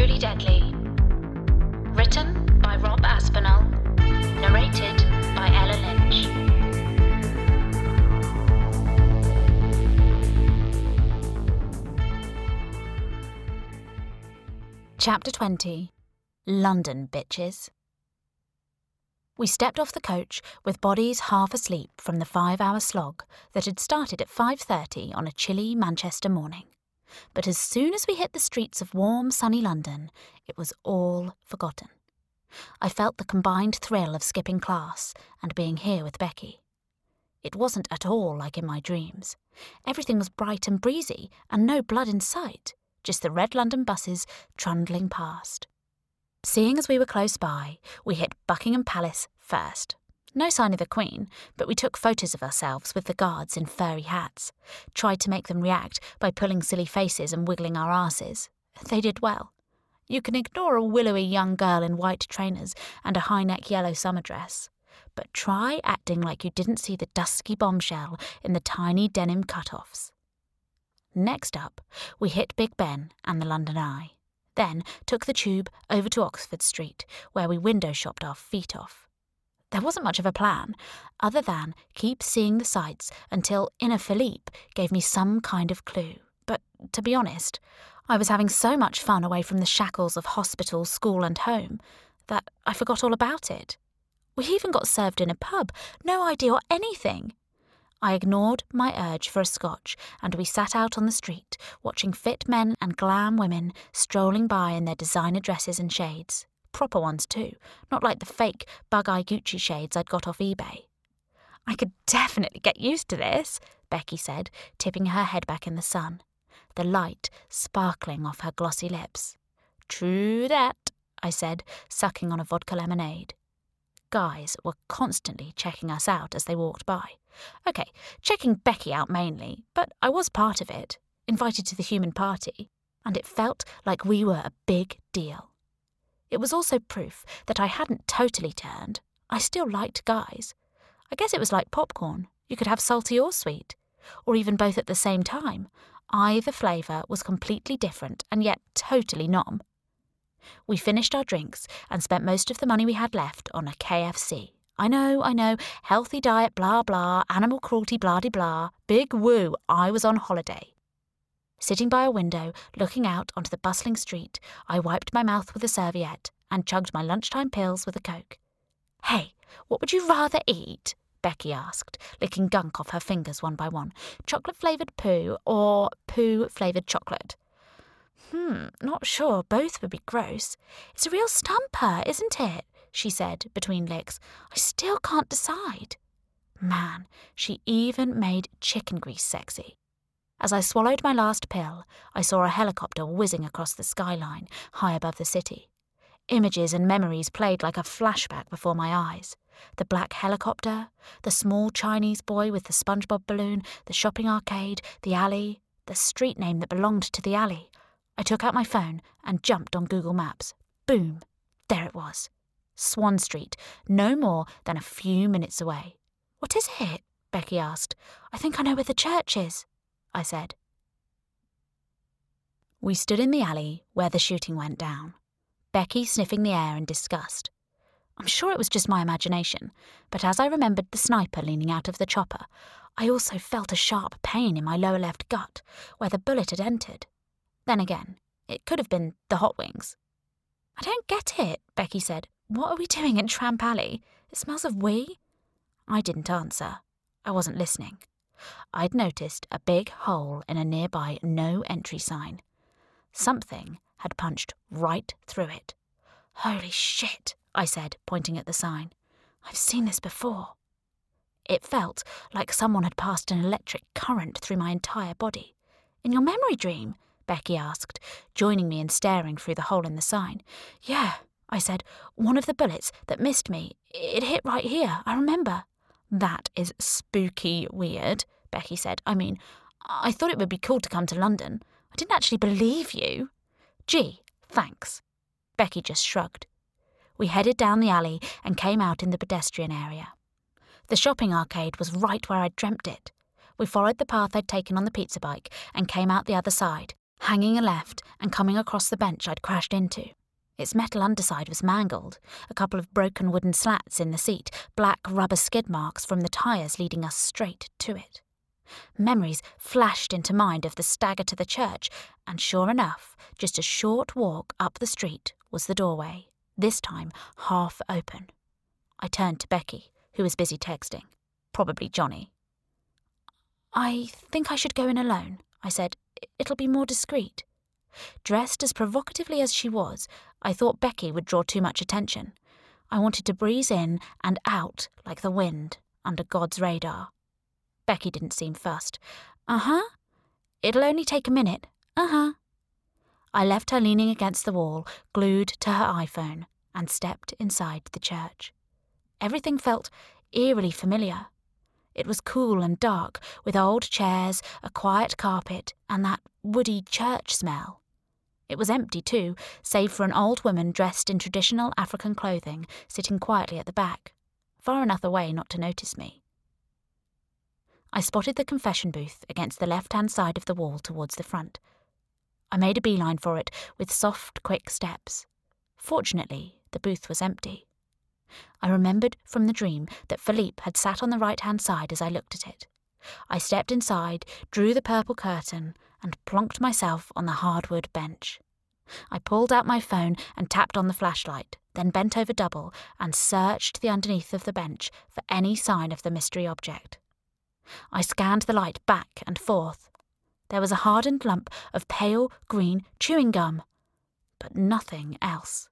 Truly Deadly. Written by Rob Aspinall. Narrated by Ella Lynch. Chapter 20 London Bitches. We stepped off the coach with bodies half asleep from the five hour slog that had started at 5.30 on a chilly Manchester morning. But as soon as we hit the streets of warm, sunny London, it was all forgotten. I felt the combined thrill of skipping class and being here with Becky. It wasn't at all like in my dreams. Everything was bright and breezy, and no blood in sight, just the red London buses trundling past. Seeing as we were close by, we hit Buckingham Palace first. No sign of the Queen, but we took photos of ourselves with the guards in furry hats. Tried to make them react by pulling silly faces and wiggling our asses. They did well. You can ignore a willowy young girl in white trainers and a high neck yellow summer dress. But try acting like you didn't see the dusky bombshell in the tiny denim cut-offs. Next up, we hit Big Ben and the London Eye. Then took the tube over to Oxford Street, where we window shopped our feet off. There wasn't much of a plan, other than keep seeing the sights until Inner Philippe gave me some kind of clue. But to be honest, I was having so much fun away from the shackles of hospital, school, and home that I forgot all about it. We even got served in a pub, no idea or anything. I ignored my urge for a scotch, and we sat out on the street, watching fit men and glam women strolling by in their designer dresses and shades. Proper ones, too, not like the fake bug eye Gucci shades I'd got off eBay. I could definitely get used to this, Becky said, tipping her head back in the sun, the light sparkling off her glossy lips. True that, I said, sucking on a vodka lemonade. Guys were constantly checking us out as they walked by. Okay, checking Becky out mainly, but I was part of it, invited to the human party, and it felt like we were a big deal. It was also proof that I hadn't totally turned. I still liked guys. I guess it was like popcorn. You could have salty or sweet, or even both at the same time. Either flavour was completely different and yet totally nom. We finished our drinks and spent most of the money we had left on a KFC. I know, I know, healthy diet, blah blah, animal cruelty, blah de blah. Big woo, I was on holiday. Sitting by a window, looking out onto the bustling street, I wiped my mouth with a serviette and chugged my lunchtime pills with a Coke. Hey, what would you rather eat? Becky asked, licking gunk off her fingers one by one. Chocolate flavoured poo or poo flavoured chocolate? Hmm, not sure. Both would be gross. It's a real stumper, isn't it? she said between licks. I still can't decide. Man, she even made chicken grease sexy. As I swallowed my last pill, I saw a helicopter whizzing across the skyline, high above the city. Images and memories played like a flashback before my eyes. The black helicopter, the small Chinese boy with the SpongeBob balloon, the shopping arcade, the alley, the street name that belonged to the alley. I took out my phone and jumped on Google Maps. Boom! There it was. Swan Street, no more than a few minutes away. What is it? Becky asked. I think I know where the church is, I said. We stood in the alley where the shooting went down, Becky sniffing the air in disgust. I'm sure it was just my imagination, but as I remembered the sniper leaning out of the chopper, I also felt a sharp pain in my lower left gut where the bullet had entered. Then again, it could have been the hot wings. I don't get it, Becky said. What are we doing in Tramp Alley? It smells of wee. I didn't answer. I wasn't listening. I'd noticed a big hole in a nearby no entry sign. Something had punched right through it. Holy shit, I said, pointing at the sign. I've seen this before. It felt like someone had passed an electric current through my entire body. In your memory dream? Becky asked, joining me and staring through the hole in the sign. Yeah, I said. One of the bullets that missed me. It hit right here, I remember. That is spooky weird, Becky said. I mean, I thought it would be cool to come to London. I didn't actually believe you. Gee, thanks. Becky just shrugged. We headed down the alley and came out in the pedestrian area. The shopping arcade was right where I'd dreamt it. We followed the path I'd taken on the pizza bike and came out the other side, hanging a left and coming across the bench I'd crashed into. Its metal underside was mangled, a couple of broken wooden slats in the seat, black rubber skid marks from the tyres leading us straight to it. Memories flashed into mind of the stagger to the church, and sure enough, just a short walk up the street was the doorway, this time half open. I turned to Becky, who was busy texting. Probably Johnny. I think I should go in alone, I said. It'll be more discreet. Dressed as provocatively as she was, I thought Becky would draw too much attention. I wanted to breeze in and out like the wind under God's radar. Becky didn't seem fussed. Uh huh. It'll only take a minute. Uh huh. I left her leaning against the wall, glued to her iPhone, and stepped inside the church. Everything felt eerily familiar. It was cool and dark, with old chairs, a quiet carpet, and that woody church smell. It was empty, too, save for an old woman dressed in traditional African clothing sitting quietly at the back, far enough away not to notice me. I spotted the confession booth against the left hand side of the wall towards the front. I made a beeline for it with soft, quick steps. Fortunately, the booth was empty. I remembered from the dream that Philippe had sat on the right hand side as I looked at it. I stepped inside, drew the purple curtain, and plonked myself on the hardwood bench. I pulled out my phone and tapped on the flashlight, then bent over double and searched the underneath of the bench for any sign of the mystery object. I scanned the light back and forth. There was a hardened lump of pale green chewing gum, but nothing else.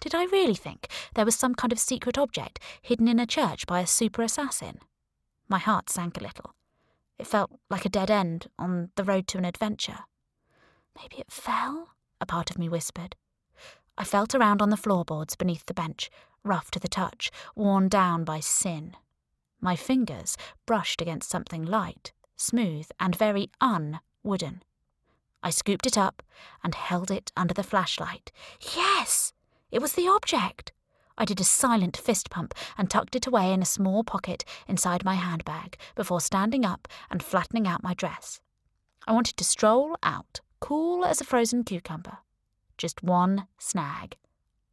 Did I really think there was some kind of secret object hidden in a church by a super assassin? My heart sank a little. It felt like a dead end on the road to an adventure. Maybe it fell? A part of me whispered. I felt around on the floorboards beneath the bench, rough to the touch, worn down by sin. My fingers brushed against something light, smooth, and very un-wooden. I scooped it up and held it under the flashlight. Yes! It was the object! I did a silent fist pump and tucked it away in a small pocket inside my handbag before standing up and flattening out my dress. I wanted to stroll out, cool as a frozen cucumber. Just one snag.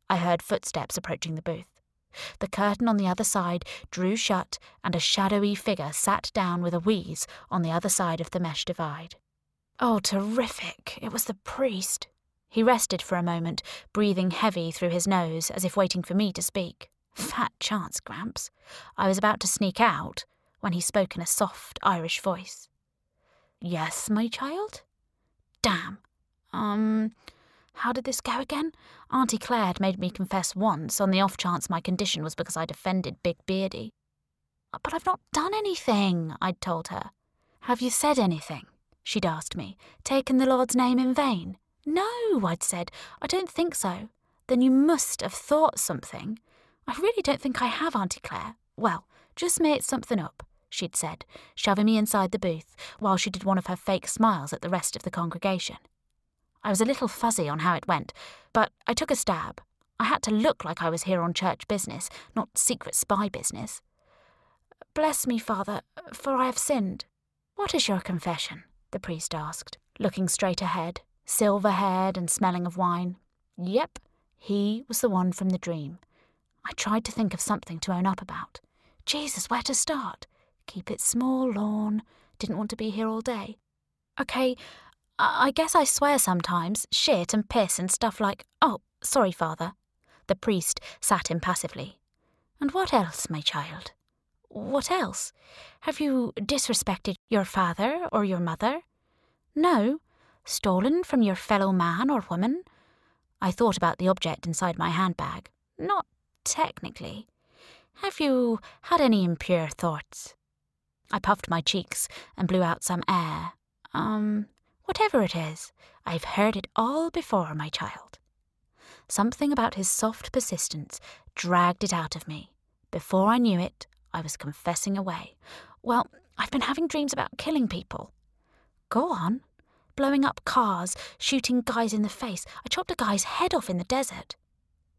I heard footsteps approaching the booth. The curtain on the other side drew shut, and a shadowy figure sat down with a wheeze on the other side of the mesh divide. Oh, terrific! It was the priest. He rested for a moment, breathing heavy through his nose as if waiting for me to speak. Fat chance, Gramps. I was about to sneak out when he spoke in a soft Irish voice. Yes, my child? Damn. Um, how did this go again? Auntie Claire had made me confess once on the off chance my condition was because I'd offended Big Beardy. But I've not done anything, I'd told her. Have you said anything? She'd asked me. Taken the Lord's name in vain? No, I'd said. I don't think so. Then you must have thought something. I really don't think I have, Auntie Claire. Well, just made something up, she'd said, shoving me inside the booth while she did one of her fake smiles at the rest of the congregation. I was a little fuzzy on how it went, but I took a stab. I had to look like I was here on church business, not secret spy business. Bless me, Father, for I have sinned. What is your confession? the priest asked, looking straight ahead silver haired and smelling of wine. Yep, he was the one from the dream. I tried to think of something to own up about. Jesus, where to start? Keep it small, Lorne. Didn't want to be here all day. Okay, I guess I swear sometimes, shit and piss and stuff like, oh, sorry, father. The priest sat impassively. And what else, my child? What else? Have you disrespected your father or your mother? No, Stolen from your fellow man or woman? I thought about the object inside my handbag. Not technically. Have you had any impure thoughts? I puffed my cheeks and blew out some air. Um, whatever it is, I've heard it all before, my child. Something about his soft persistence dragged it out of me. Before I knew it, I was confessing away. Well, I've been having dreams about killing people. Go on blowing up cars, shooting guys in the face. I chopped a guy's head off in the desert.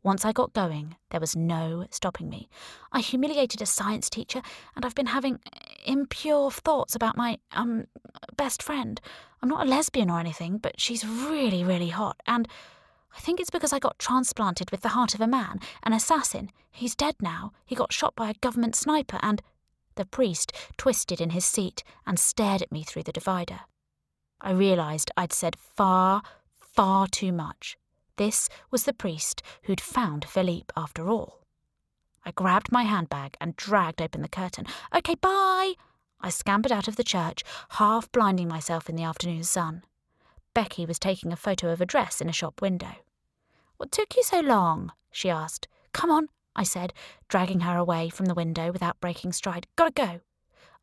Once I got going, there was no stopping me. I humiliated a science teacher, and I've been having impure thoughts about my, um, best friend. I'm not a lesbian or anything, but she's really, really hot, and I think it's because I got transplanted with the heart of a man, an assassin. He's dead now. He got shot by a government sniper, and. The priest twisted in his seat and stared at me through the divider. I realised I'd said far, far too much. This was the priest who'd found Philippe after all. I grabbed my handbag and dragged open the curtain. OK, bye! I scampered out of the church, half blinding myself in the afternoon sun. Becky was taking a photo of a dress in a shop window. What took you so long? she asked. Come on, I said, dragging her away from the window without breaking stride. Gotta go.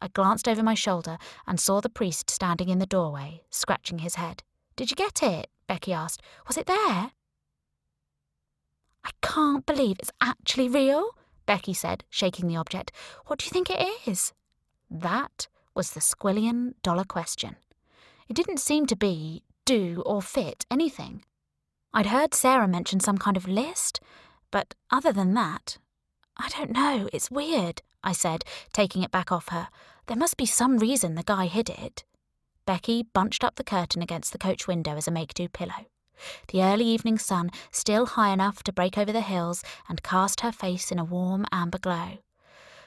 I glanced over my shoulder and saw the priest standing in the doorway, scratching his head. Did you get it? Becky asked. Was it there? I can't believe it's actually real, Becky said, shaking the object. What do you think it is? That was the squillion dollar question. It didn't seem to be, do, or fit anything. I'd heard Sarah mention some kind of list, but other than that, I don't know, it's weird, I said, taking it back off her. There must be some reason the guy hid it. Becky bunched up the curtain against the coach window as a make do pillow. The early evening sun still high enough to break over the hills and cast her face in a warm amber glow.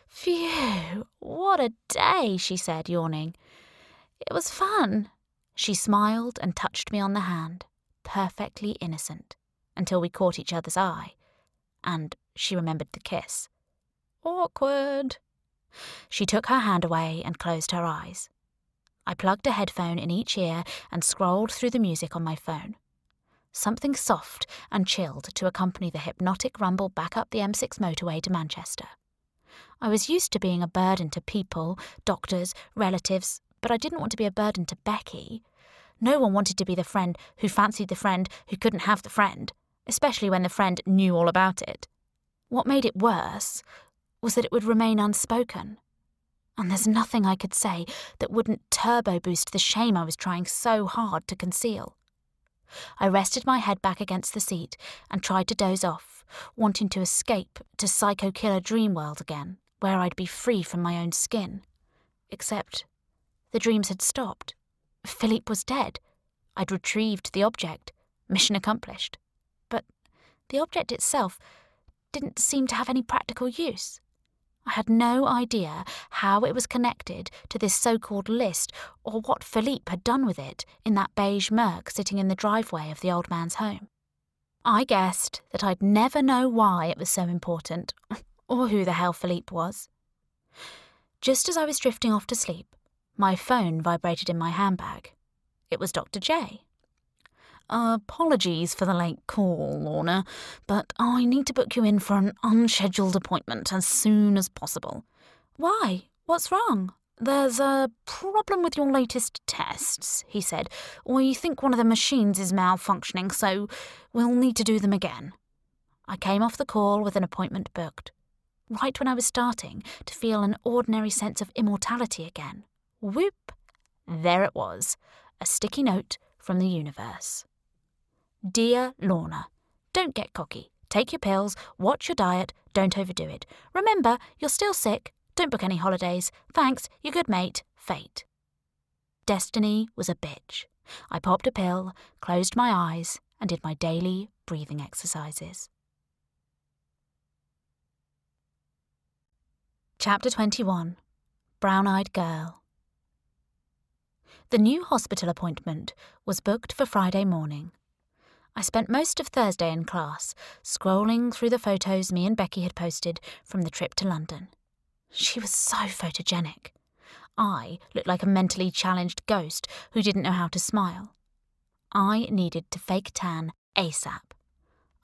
Phew, what a day, she said, yawning. It was fun. She smiled and touched me on the hand, perfectly innocent, until we caught each other's eye. And she remembered the kiss. Awkward. She took her hand away and closed her eyes. I plugged a headphone in each ear and scrolled through the music on my phone. Something soft and chilled to accompany the hypnotic rumble back up the M6 motorway to Manchester. I was used to being a burden to people, doctors, relatives, but I didn't want to be a burden to Becky. No one wanted to be the friend who fancied the friend who couldn't have the friend, especially when the friend knew all about it. What made it worse was that it would remain unspoken. And there's nothing I could say that wouldn't turbo boost the shame I was trying so hard to conceal. I rested my head back against the seat and tried to doze off, wanting to escape to Psycho Killer Dream World again, where I'd be free from my own skin. Except the dreams had stopped. Philippe was dead. I'd retrieved the object. Mission accomplished. But the object itself didn't seem to have any practical use. I had no idea how it was connected to this so called list or what Philippe had done with it in that beige murk sitting in the driveway of the old man's home. I guessed that I'd never know why it was so important, or who the hell Philippe was. Just as I was drifting off to sleep, my phone vibrated in my handbag. It was Dr. J. Apologies for the late call, Lorna, but I need to book you in for an unscheduled appointment as soon as possible. Why? What's wrong? There's a problem with your latest tests, he said. We think one of the machines is malfunctioning, so we'll need to do them again. I came off the call with an appointment booked. Right when I was starting to feel an ordinary sense of immortality again. Whoop! There it was, a sticky note from the universe. Dear Lorna, don't get cocky. Take your pills, watch your diet, don't overdo it. Remember, you're still sick. Don't book any holidays. Thanks, your good mate, Fate. Destiny was a bitch. I popped a pill, closed my eyes, and did my daily breathing exercises. Chapter 21 Brown Eyed Girl The new hospital appointment was booked for Friday morning. I spent most of Thursday in class, scrolling through the photos me and Becky had posted from the trip to London. She was so photogenic. I looked like a mentally challenged ghost who didn't know how to smile. I needed to fake tan ASAP.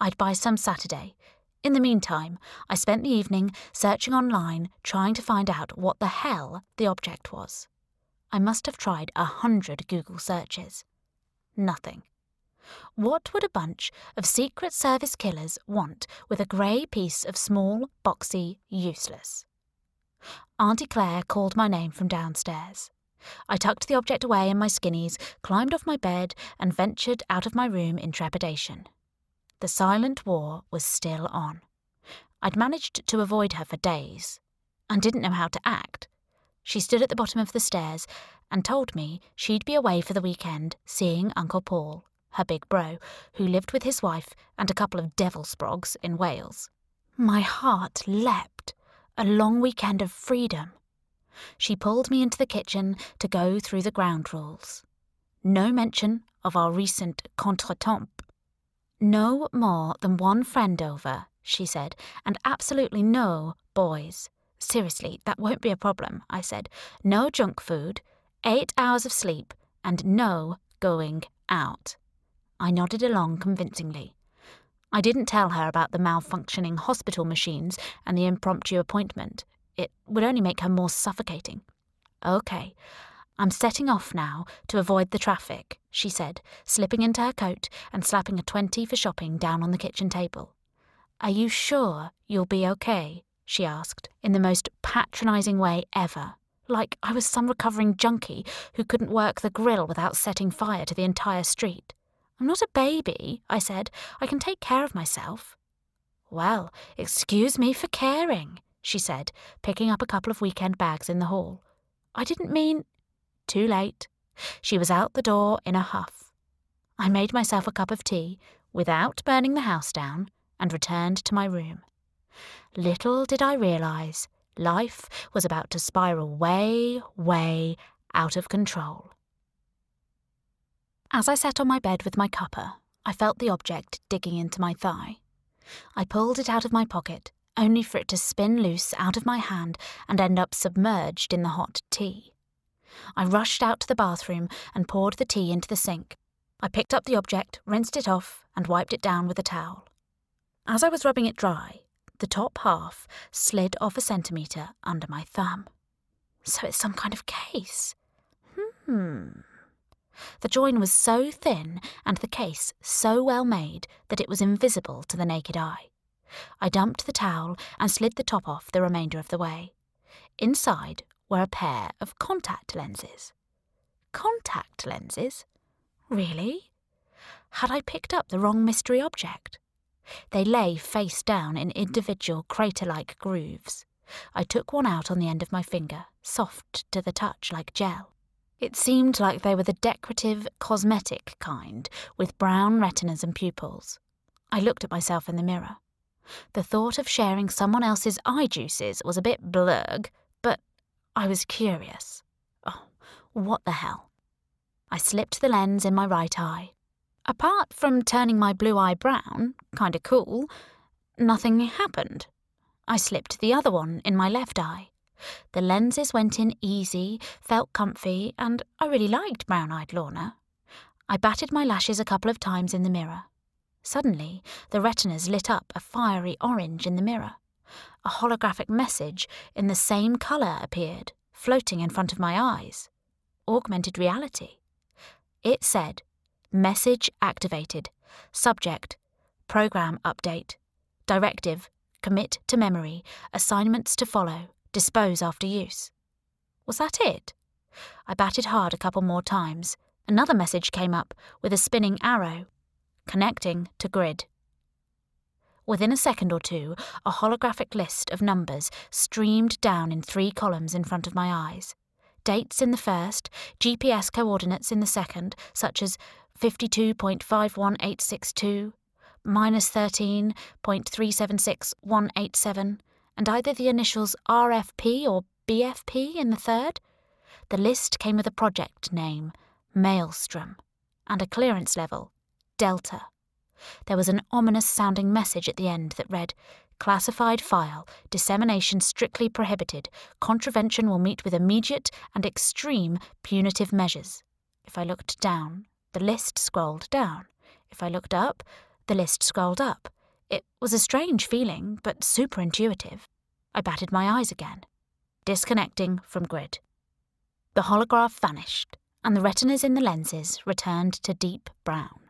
I'd buy some Saturday. In the meantime, I spent the evening searching online trying to find out what the hell the object was. I must have tried a hundred Google searches. Nothing. What would a bunch of Secret Service killers want with a grey piece of small, boxy, useless? Auntie Claire called my name from downstairs. I tucked the object away in my skinnies, climbed off my bed, and ventured out of my room in trepidation. The silent war was still on. I'd managed to avoid her for days and didn't know how to act. She stood at the bottom of the stairs and told me she'd be away for the weekend seeing Uncle Paul, her big bro, who lived with his wife and a couple of devil sprogs in Wales. My heart leapt. A long weekend of freedom. She pulled me into the kitchen to go through the ground rules. No mention of our recent contretemps. No more than one friend over, she said, and absolutely no boys. Seriously, that won't be a problem, I said. No junk food, eight hours of sleep, and no going out. I nodded along convincingly. I didn't tell her about the malfunctioning hospital machines and the impromptu appointment. It would only make her more suffocating. OK, I'm setting off now to avoid the traffic, she said, slipping into her coat and slapping a 20 for shopping down on the kitchen table. Are you sure you'll be OK? she asked, in the most patronising way ever, like I was some recovering junkie who couldn't work the grill without setting fire to the entire street. I'm not a baby, I said. I can take care of myself. Well, excuse me for caring, she said, picking up a couple of weekend bags in the hall. I didn't mean. Too late. She was out the door in a huff. I made myself a cup of tea, without burning the house down, and returned to my room. Little did I realise life was about to spiral way, way out of control. As I sat on my bed with my cuppa, I felt the object digging into my thigh. I pulled it out of my pocket, only for it to spin loose out of my hand and end up submerged in the hot tea. I rushed out to the bathroom and poured the tea into the sink. I picked up the object, rinsed it off, and wiped it down with a towel. As I was rubbing it dry, the top half slid off a centimetre under my thumb. So it's some kind of case. Hmm. The join was so thin and the case so well made that it was invisible to the naked eye. I dumped the towel and slid the top off the remainder of the way. Inside were a pair of contact lenses. Contact lenses? Really? Had I picked up the wrong mystery object? They lay face down in individual crater like grooves. I took one out on the end of my finger, soft to the touch like gel. It seemed like they were the decorative, cosmetic kind, with brown retinas and pupils. I looked at myself in the mirror. The thought of sharing someone else's eye juices was a bit blurg, but I was curious. Oh, what the hell? I slipped the lens in my right eye. Apart from turning my blue eye brown, kinda cool, nothing happened. I slipped the other one in my left eye. The lenses went in easy, felt comfy, and I really liked brown eyed Lorna. I batted my lashes a couple of times in the mirror. Suddenly, the retinas lit up a fiery orange in the mirror. A holographic message in the same colour appeared, floating in front of my eyes. Augmented reality. It said, Message activated. Subject Program update. Directive Commit to memory. Assignments to follow. Dispose after use. Was that it? I batted hard a couple more times. Another message came up with a spinning arrow. Connecting to grid. Within a second or two, a holographic list of numbers streamed down in three columns in front of my eyes. Dates in the first, GPS coordinates in the second, such as 52.51862, minus 13.376187, and either the initials RFP or BFP in the third. The list came with a project name, Maelstrom, and a clearance level, Delta. There was an ominous sounding message at the end that read, Classified file, dissemination strictly prohibited, contravention will meet with immediate and extreme punitive measures. If I looked down, the list scrolled down. If I looked up, the list scrolled up. It was a strange feeling, but super intuitive. I batted my eyes again. Disconnecting from grid. The holograph vanished, and the retinas in the lenses returned to deep brown.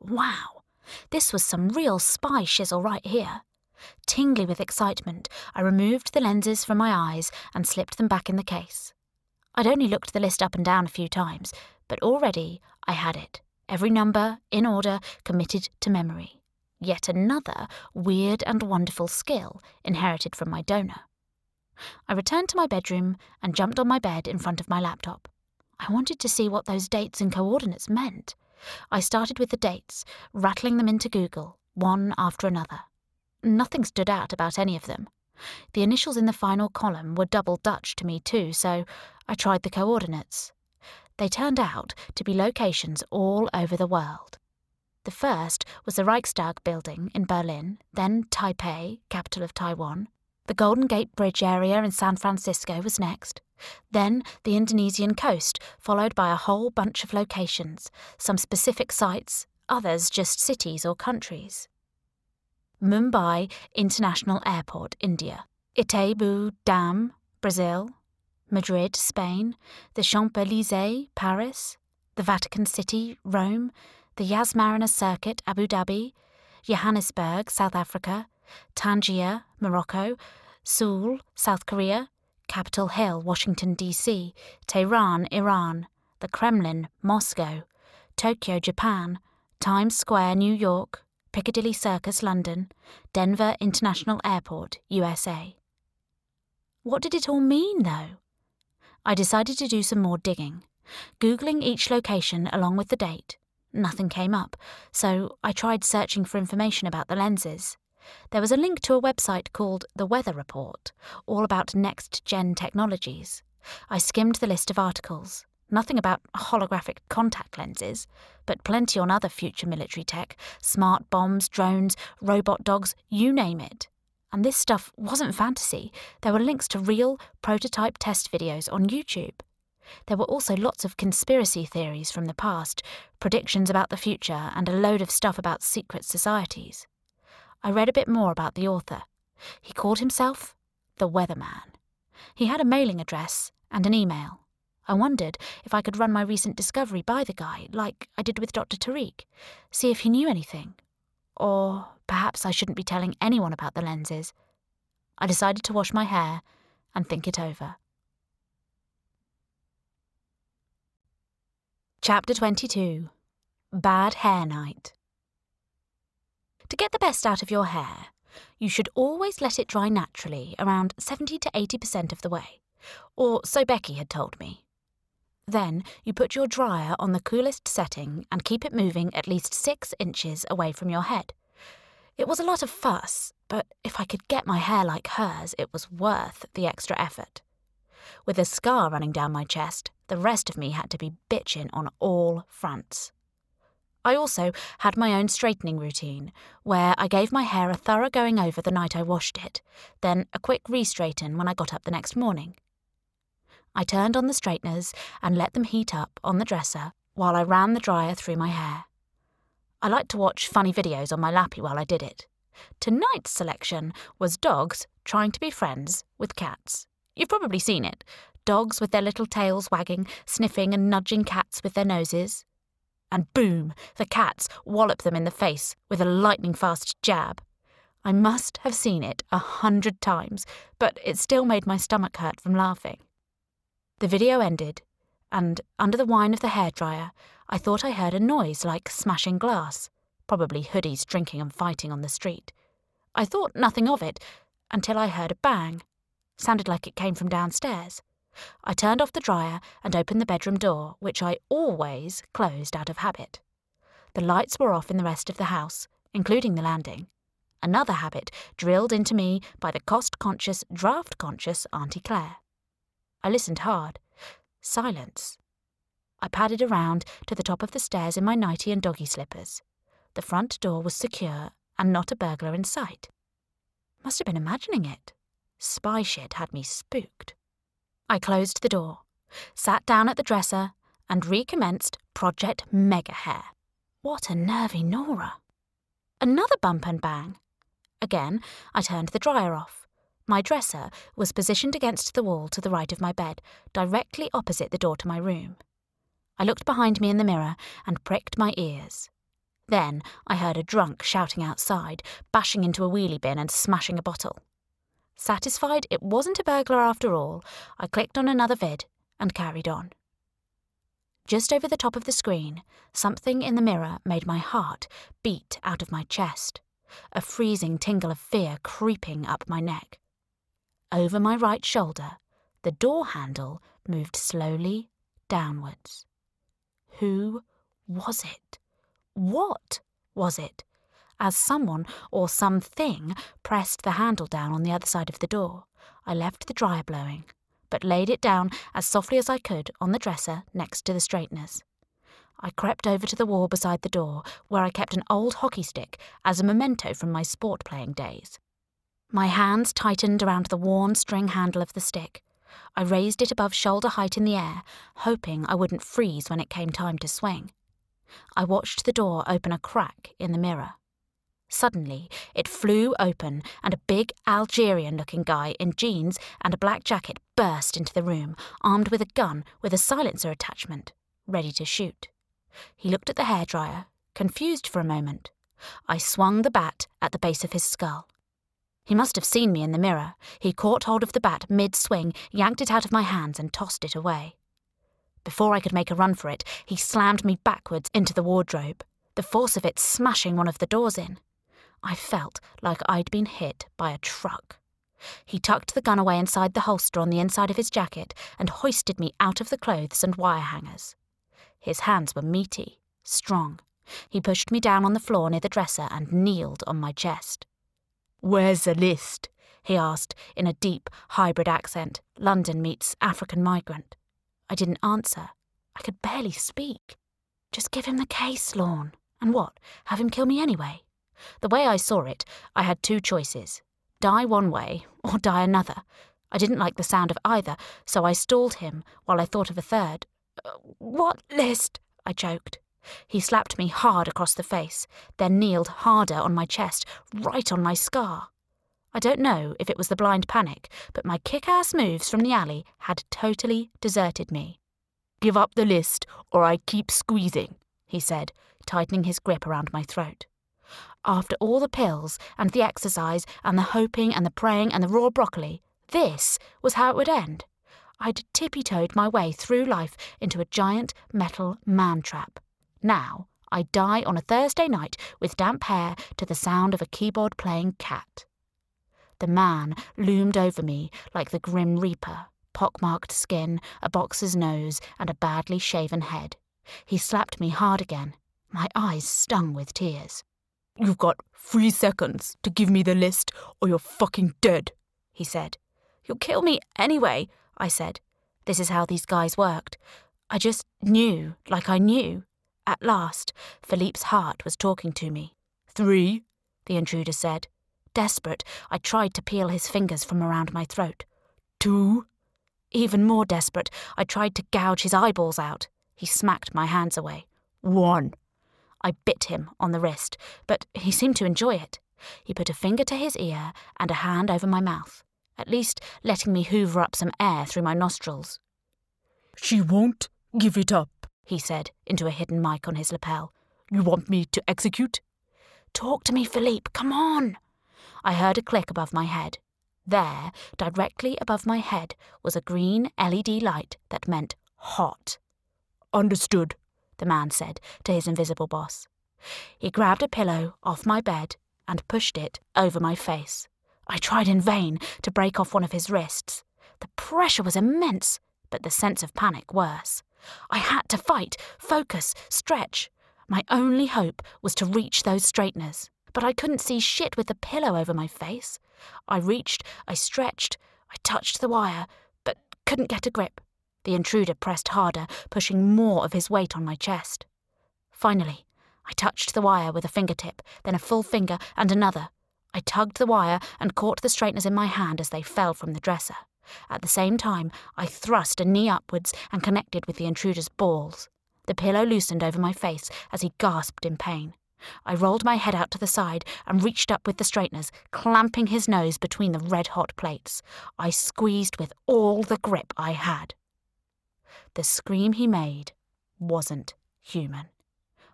Wow! This was some real spy shizzle right here. Tingly with excitement, I removed the lenses from my eyes and slipped them back in the case. I'd only looked the list up and down a few times, but already I had it, every number, in order, committed to memory. Yet another weird and wonderful skill inherited from my donor. I returned to my bedroom and jumped on my bed in front of my laptop. I wanted to see what those dates and coordinates meant. I started with the dates, rattling them into Google, one after another. Nothing stood out about any of them. The initials in the final column were double Dutch to me too, so I tried the coordinates. They turned out to be locations all over the world. The first was the Reichstag building in Berlin, then Taipei, capital of Taiwan. The Golden Gate Bridge area in San Francisco was next. Then the Indonesian coast, followed by a whole bunch of locations, some specific sites, others just cities or countries. Mumbai International Airport, India. Itaipu Dam, Brazil. Madrid, Spain. The Champs Elysees, Paris. The Vatican City, Rome. The Yas Marina Circuit, Abu Dhabi. Johannesburg, South Africa. Tangier, Morocco. Seoul, South Korea. Capitol Hill, Washington, D.C. Tehran, Iran. The Kremlin, Moscow. Tokyo, Japan. Times Square, New York. Piccadilly Circus, London, Denver International Airport, USA. What did it all mean, though? I decided to do some more digging, Googling each location along with the date. Nothing came up, so I tried searching for information about the lenses. There was a link to a website called The Weather Report, all about next gen technologies. I skimmed the list of articles. Nothing about holographic contact lenses, but plenty on other future military tech smart bombs, drones, robot dogs, you name it. And this stuff wasn't fantasy. There were links to real, prototype test videos on YouTube. There were also lots of conspiracy theories from the past, predictions about the future, and a load of stuff about secret societies. I read a bit more about the author. He called himself the Weatherman. He had a mailing address and an email. I wondered if I could run my recent discovery by the guy, like I did with Dr. Tariq, see if he knew anything. Or perhaps I shouldn't be telling anyone about the lenses. I decided to wash my hair and think it over. Chapter 22 Bad Hair Night. To get the best out of your hair, you should always let it dry naturally around 70 to 80% of the way, or so Becky had told me. Then you put your dryer on the coolest setting and keep it moving at least six inches away from your head. It was a lot of fuss, but if I could get my hair like hers, it was worth the extra effort. With a scar running down my chest, the rest of me had to be bitchin' on all fronts. I also had my own straightening routine, where I gave my hair a thorough going over the night I washed it, then a quick re-straighten when I got up the next morning. I turned on the straighteners and let them heat up on the dresser while I ran the dryer through my hair. I liked to watch funny videos on my lappy while I did it. Tonight's selection was dogs trying to be friends with cats. You've probably seen it dogs with their little tails wagging, sniffing and nudging cats with their noses. And boom, the cats wallop them in the face with a lightning fast jab. I must have seen it a hundred times, but it still made my stomach hurt from laughing. The video ended, and under the whine of the hairdryer, I thought I heard a noise like smashing glass, probably hoodies drinking and fighting on the street. I thought nothing of it until I heard a bang. Sounded like it came from downstairs. I turned off the dryer and opened the bedroom door, which I always closed out of habit. The lights were off in the rest of the house, including the landing. Another habit drilled into me by the cost conscious, draft conscious Auntie Claire. I listened hard. Silence. I padded around to the top of the stairs in my nightie and doggy slippers. The front door was secure and not a burglar in sight. Must have been imagining it. Spy shit had me spooked. I closed the door, sat down at the dresser, and recommenced Project Mega Hair. What a nervy Nora. Another bump and bang. Again, I turned the dryer off. My dresser was positioned against the wall to the right of my bed, directly opposite the door to my room. I looked behind me in the mirror and pricked my ears. Then I heard a drunk shouting outside, bashing into a wheelie bin and smashing a bottle. Satisfied it wasn't a burglar after all, I clicked on another vid and carried on. Just over the top of the screen, something in the mirror made my heart beat out of my chest. a freezing tingle of fear creeping up my neck. Over my right shoulder, the door handle moved slowly downwards. Who was it? What was it? As someone or something pressed the handle down on the other side of the door, I left the dryer blowing, but laid it down as softly as I could on the dresser next to the straighteners. I crept over to the wall beside the door, where I kept an old hockey stick as a memento from my sport playing days. My hands tightened around the worn string handle of the stick. I raised it above shoulder height in the air, hoping I wouldn't freeze when it came time to swing. I watched the door open a crack in the mirror. Suddenly, it flew open, and a big Algerian looking guy in jeans and a black jacket burst into the room, armed with a gun with a silencer attachment, ready to shoot. He looked at the hairdryer, confused for a moment. I swung the bat at the base of his skull. He must have seen me in the mirror. He caught hold of the bat mid swing, yanked it out of my hands, and tossed it away. Before I could make a run for it, he slammed me backwards into the wardrobe, the force of it smashing one of the doors in. I felt like I'd been hit by a truck. He tucked the gun away inside the holster on the inside of his jacket and hoisted me out of the clothes and wire hangers. His hands were meaty, strong. He pushed me down on the floor near the dresser and kneeled on my chest. Where's the list? he asked in a deep, hybrid accent, London meets African migrant. I didn't answer. I could barely speak. Just give him the case, Lorne. And what? Have him kill me anyway? The way I saw it, I had two choices die one way or die another. I didn't like the sound of either, so I stalled him while I thought of a third. Uh, what list? I choked. He slapped me hard across the face, then kneeled harder on my chest, right on my scar. I don't know if it was the blind panic, but my kick ass moves from the alley had totally deserted me. Give up the list, or I keep squeezing, he said, tightening his grip around my throat. After all the pills, and the exercise, and the hoping, and the praying, and the raw broccoli, this was how it would end. I'd tippy toed my way through life into a giant metal man trap. Now, I die on a Thursday night with damp hair to the sound of a keyboard playing cat. The man loomed over me like the Grim Reaper, pockmarked skin, a boxer's nose, and a badly shaven head. He slapped me hard again. My eyes stung with tears. You've got three seconds to give me the list, or you're fucking dead, he said. You'll kill me anyway, I said. This is how these guys worked. I just knew, like I knew. At last, Philippe's heart was talking to me. Three, the intruder said. Desperate, I tried to peel his fingers from around my throat. Two. Even more desperate, I tried to gouge his eyeballs out. He smacked my hands away. One. I bit him on the wrist, but he seemed to enjoy it. He put a finger to his ear and a hand over my mouth at least letting me hoover up some air through my nostrils. She won't give it up, he said into a hidden mic on his lapel. You want me to execute? Talk to me, Philippe, come on. I heard a click above my head. There, directly above my head, was a green LED light that meant hot. Understood, the man said to his invisible boss. He grabbed a pillow off my bed and pushed it over my face. I tried in vain to break off one of his wrists. The pressure was immense, but the sense of panic worse. I had to fight, focus, stretch. My only hope was to reach those straighteners, but I couldn't see shit with the pillow over my face. I reached, I stretched, I touched the wire, but couldn't get a grip. The intruder pressed harder, pushing more of his weight on my chest. Finally, I touched the wire with a fingertip, then a full finger and another, I tugged the wire and caught the straighteners in my hand as they fell from the dresser. At the same time, I thrust a knee upwards and connected with the intruder's balls. The pillow loosened over my face as he gasped in pain. I rolled my head out to the side and reached up with the straighteners, clamping his nose between the red hot plates. I squeezed with all the grip I had. The scream he made wasn't human.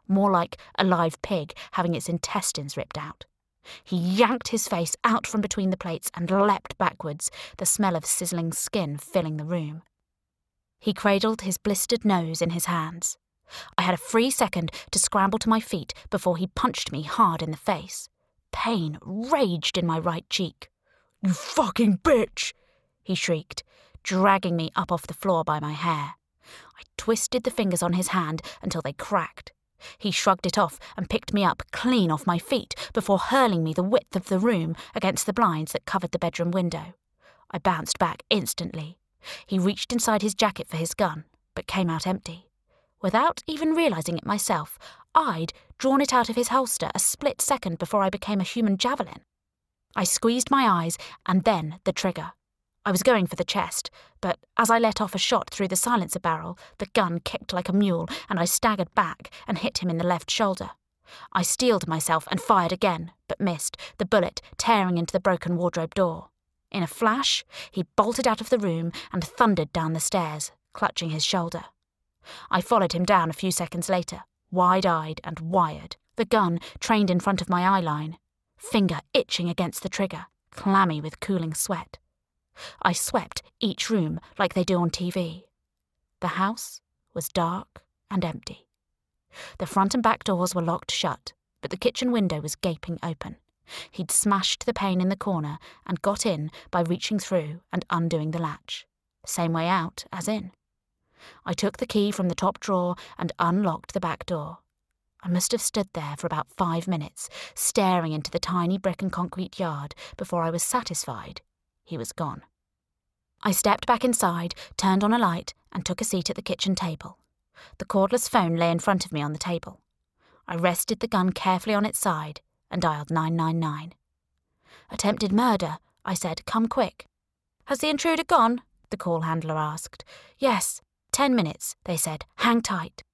More like a live pig having its intestines ripped out. He yanked his face out from between the plates and leapt backwards, the smell of sizzling skin filling the room. He cradled his blistered nose in his hands. I had a free second to scramble to my feet before he punched me hard in the face. pain raged in my right cheek. You fucking bitch! he shrieked, dragging me up off the floor by my hair. I twisted the fingers on his hand until they cracked. He shrugged it off and picked me up clean off my feet before hurling me the width of the room against the blinds that covered the bedroom window. I bounced back instantly. He reached inside his jacket for his gun, but came out empty. Without even realizing it myself, I'd drawn it out of his holster a split second before I became a human javelin. I squeezed my eyes and then the trigger. I was going for the chest, but as I let off a shot through the silencer barrel, the gun kicked like a mule and I staggered back and hit him in the left shoulder. I steeled myself and fired again, but missed, the bullet tearing into the broken wardrobe door. In a flash, he bolted out of the room and thundered down the stairs, clutching his shoulder. I followed him down a few seconds later, wide eyed and wired, the gun trained in front of my eye line, finger itching against the trigger, clammy with cooling sweat. I swept each room like they do on TV. The house was dark and empty. The front and back doors were locked shut, but the kitchen window was gaping open. He'd smashed the pane in the corner and got in by reaching through and undoing the latch. Same way out as in. I took the key from the top drawer and unlocked the back door. I must have stood there for about five minutes, staring into the tiny brick and concrete yard before I was satisfied he was gone. I stepped back inside, turned on a light, and took a seat at the kitchen table. The cordless phone lay in front of me on the table. I rested the gun carefully on its side and dialed 999. Attempted murder, I said, come quick. Has the intruder gone? the call handler asked. Yes, ten minutes, they said. Hang tight.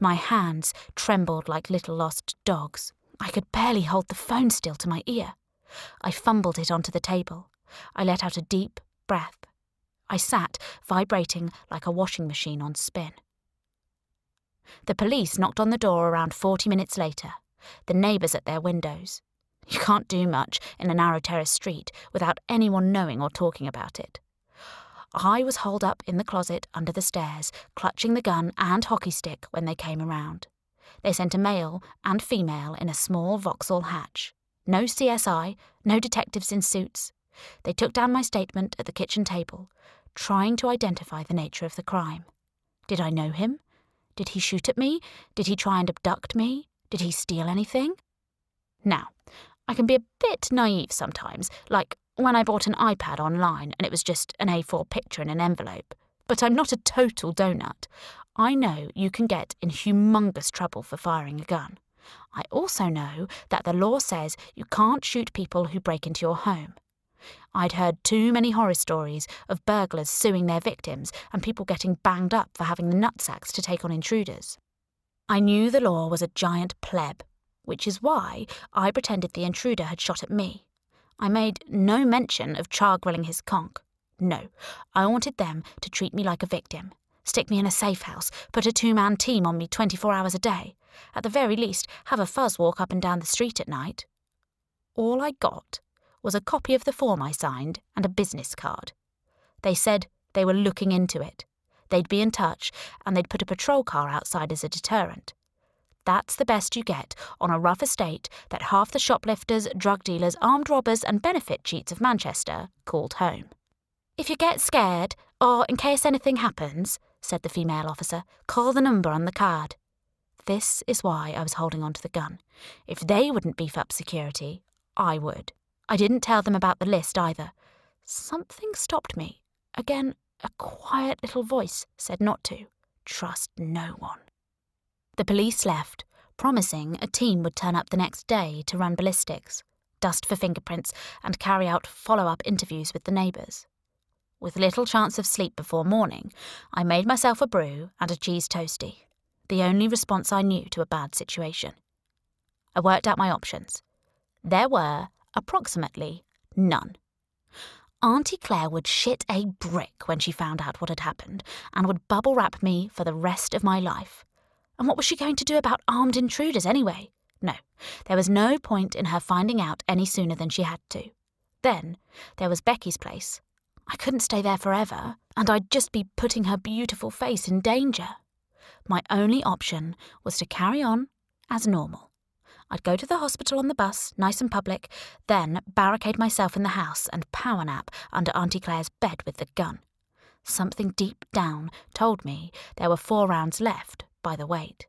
My hands trembled like little lost dogs. I could barely hold the phone still to my ear. I fumbled it onto the table. I let out a deep breath. I sat, vibrating like a washing machine on spin. The police knocked on the door around 40 minutes later, the neighbours at their windows. You can't do much in a narrow terrace street without anyone knowing or talking about it. I was holed up in the closet under the stairs, clutching the gun and hockey stick when they came around. They sent a male and female in a small Vauxhall hatch. No CSI, no detectives in suits. They took down my statement at the kitchen table, trying to identify the nature of the crime. Did I know him? Did he shoot at me? Did he try and abduct me? Did he steal anything? Now, I can be a bit naive sometimes, like when I bought an iPad online and it was just an A4 picture in an envelope. But I'm not a total donut. I know you can get in humongous trouble for firing a gun. I also know that the law says you can't shoot people who break into your home. I'd heard too many horror stories of burglars suing their victims and people getting banged up for having the nutsacks to take on intruders. I knew the law was a giant pleb, which is why I pretended the intruder had shot at me. I made no mention of char grilling his conch. No, I wanted them to treat me like a victim, stick me in a safe house, put a two man team on me 24 hours a day, at the very least, have a fuzz walk up and down the street at night. All I got was a copy of the form I signed and a business card. They said they were looking into it. They'd be in touch, and they'd put a patrol car outside as a deterrent. That's the best you get on a rough estate that half the shoplifters, drug dealers, armed robbers, and benefit cheats of Manchester called home. If you get scared, or in case anything happens, said the female officer, call the number on the card. This is why I was holding on to the gun. If they wouldn't beef up security, I would. I didn't tell them about the list either. Something stopped me. Again, a quiet little voice said not to. Trust no one. The police left, promising a team would turn up the next day to run ballistics, dust for fingerprints, and carry out follow up interviews with the neighbours. With little chance of sleep before morning, I made myself a brew and a cheese toastie, the only response I knew to a bad situation. I worked out my options. There were approximately none. Auntie Claire would shit a brick when she found out what had happened and would bubble wrap me for the rest of my life. And what was she going to do about armed intruders anyway? No, there was no point in her finding out any sooner than she had to. Then there was Becky's place. I couldn't stay there forever, and I'd just be putting her beautiful face in danger. My only option was to carry on as normal. I'd go to the hospital on the bus, nice and public, then barricade myself in the house and power nap under Auntie Claire's bed with the gun. Something deep down told me there were four rounds left by the weight.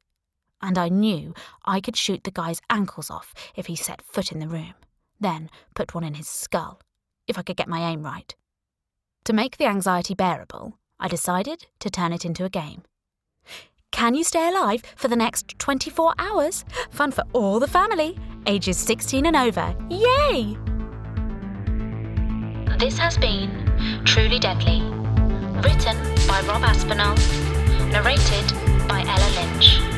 And I knew I could shoot the guy's ankles off if he set foot in the room, then put one in his skull, if I could get my aim right. To make the anxiety bearable, I decided to turn it into a game. Can you stay alive for the next 24 hours? Fun for all the family, ages 16 and over. Yay! This has been Truly Deadly, written by Rob Aspinall, narrated by Ella Lynch.